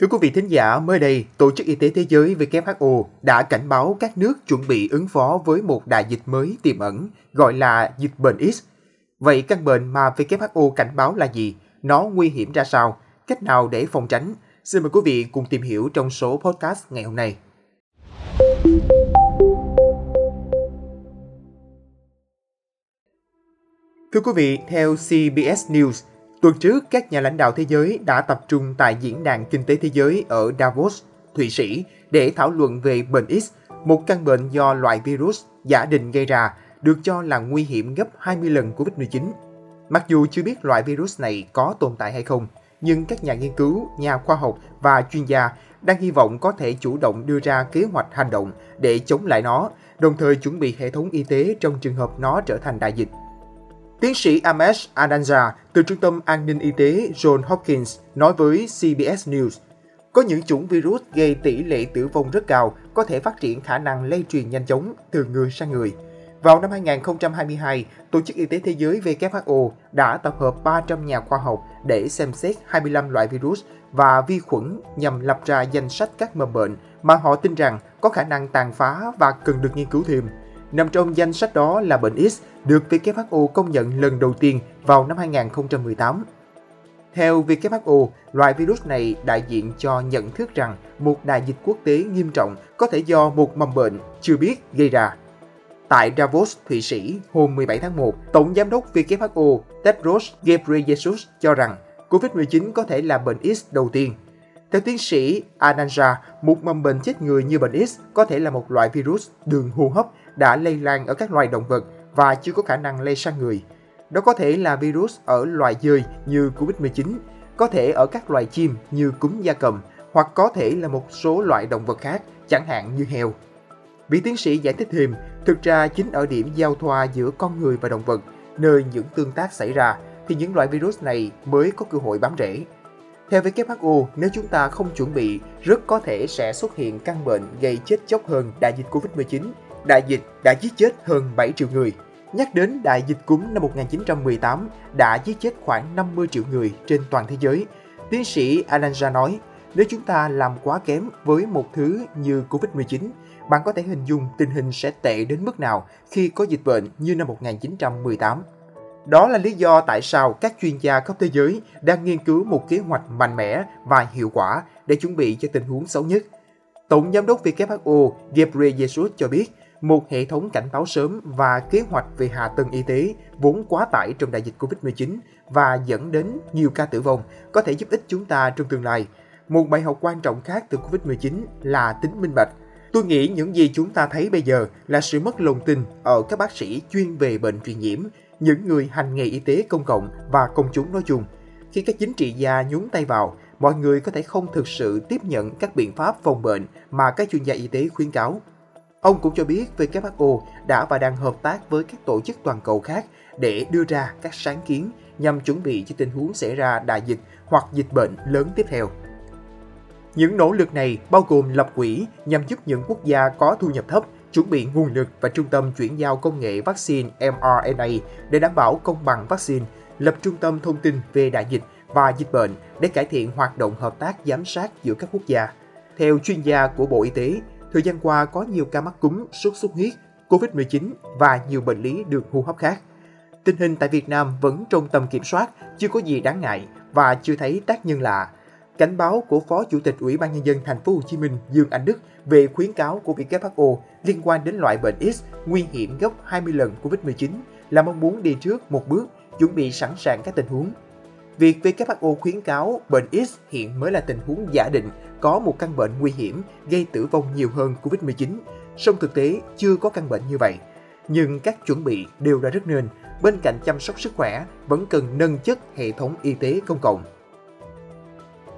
Thưa quý vị thính giả, mới đây, Tổ chức Y tế Thế giới WHO đã cảnh báo các nước chuẩn bị ứng phó với một đại dịch mới tiềm ẩn, gọi là dịch bệnh X. Vậy căn bệnh mà WHO cảnh báo là gì? Nó nguy hiểm ra sao? Cách nào để phòng tránh? Xin mời quý vị cùng tìm hiểu trong số podcast ngày hôm nay. Thưa quý vị, theo CBS News, Tuần trước, các nhà lãnh đạo thế giới đã tập trung tại Diễn đàn Kinh tế Thế giới ở Davos, Thụy Sĩ để thảo luận về bệnh X, một căn bệnh do loại virus giả định gây ra, được cho là nguy hiểm gấp 20 lần COVID-19. Mặc dù chưa biết loại virus này có tồn tại hay không, nhưng các nhà nghiên cứu, nhà khoa học và chuyên gia đang hy vọng có thể chủ động đưa ra kế hoạch hành động để chống lại nó, đồng thời chuẩn bị hệ thống y tế trong trường hợp nó trở thành đại dịch. Tiến sĩ Amesh Ananja từ Trung tâm An ninh Y tế John Hopkins nói với CBS News, có những chủng virus gây tỷ lệ tử vong rất cao có thể phát triển khả năng lây truyền nhanh chóng từ người sang người. Vào năm 2022, Tổ chức Y tế Thế giới WHO đã tập hợp 300 nhà khoa học để xem xét 25 loại virus và vi khuẩn nhằm lập ra danh sách các mầm bệnh mà họ tin rằng có khả năng tàn phá và cần được nghiên cứu thêm. Nằm trong danh sách đó là bệnh X được WHO công nhận lần đầu tiên vào năm 2018. Theo WHO, loại virus này đại diện cho nhận thức rằng một đại dịch quốc tế nghiêm trọng có thể do một mầm bệnh chưa biết gây ra. Tại Davos, Thụy Sĩ, hôm 17 tháng 1, Tổng Giám đốc WHO Tedros Ghebreyesus cho rằng COVID-19 có thể là bệnh X đầu tiên. Theo tiến sĩ Ananja, một mầm bệnh chết người như bệnh X có thể là một loại virus đường hô hấp đã lây lan ở các loài động vật và chưa có khả năng lây sang người. Đó có thể là virus ở loài dơi như COVID-19, có thể ở các loài chim như cúm gia cầm hoặc có thể là một số loại động vật khác, chẳng hạn như heo. Vị tiến sĩ giải thích thêm, thực ra chính ở điểm giao thoa giữa con người và động vật, nơi những tương tác xảy ra, thì những loại virus này mới có cơ hội bám rễ. Theo WHO, nếu chúng ta không chuẩn bị, rất có thể sẽ xuất hiện căn bệnh gây chết chóc hơn đại dịch COVID-19 đại dịch đã giết chết hơn 7 triệu người. Nhắc đến đại dịch cúm năm 1918 đã giết chết khoảng 50 triệu người trên toàn thế giới. Tiến sĩ Alanja nói, nếu chúng ta làm quá kém với một thứ như Covid-19, bạn có thể hình dung tình hình sẽ tệ đến mức nào khi có dịch bệnh như năm 1918. Đó là lý do tại sao các chuyên gia khắp thế giới đang nghiên cứu một kế hoạch mạnh mẽ và hiệu quả để chuẩn bị cho tình huống xấu nhất. Tổng giám đốc WHO Ghebreyesus cho biết, một hệ thống cảnh báo sớm và kế hoạch về hạ tầng y tế vốn quá tải trong đại dịch Covid-19 và dẫn đến nhiều ca tử vong có thể giúp ích chúng ta trong tương lai. Một bài học quan trọng khác từ Covid-19 là tính minh bạch. Tôi nghĩ những gì chúng ta thấy bây giờ là sự mất lòng tin ở các bác sĩ chuyên về bệnh truyền nhiễm, những người hành nghề y tế công cộng và công chúng nói chung. Khi các chính trị gia nhúng tay vào, mọi người có thể không thực sự tiếp nhận các biện pháp phòng bệnh mà các chuyên gia y tế khuyến cáo. Ông cũng cho biết WHO đã và đang hợp tác với các tổ chức toàn cầu khác để đưa ra các sáng kiến nhằm chuẩn bị cho tình huống xảy ra đại dịch hoặc dịch bệnh lớn tiếp theo. Những nỗ lực này bao gồm lập quỹ nhằm giúp những quốc gia có thu nhập thấp chuẩn bị nguồn lực và trung tâm chuyển giao công nghệ vaccine mRNA để đảm bảo công bằng vaccine, lập trung tâm thông tin về đại dịch và dịch bệnh để cải thiện hoạt động hợp tác giám sát giữa các quốc gia. Theo chuyên gia của Bộ Y tế, Thời gian qua có nhiều ca mắc cúm, sốt xuất huyết, COVID-19 và nhiều bệnh lý đường hô hấp khác. Tình hình tại Việt Nam vẫn trong tầm kiểm soát, chưa có gì đáng ngại và chưa thấy tác nhân lạ. Cảnh báo của Phó Chủ tịch Ủy ban nhân dân thành phố Hồ Chí Minh Dương Anh Đức về khuyến cáo của WHO liên quan đến loại bệnh X nguy hiểm gấp 20 lần COVID-19 là mong muốn đi trước một bước, chuẩn bị sẵn sàng các tình huống Việc WHO khuyến cáo bệnh X hiện mới là tình huống giả định có một căn bệnh nguy hiểm gây tử vong nhiều hơn COVID-19, song thực tế chưa có căn bệnh như vậy. Nhưng các chuẩn bị đều đã rất nên, bên cạnh chăm sóc sức khỏe vẫn cần nâng chất hệ thống y tế công cộng.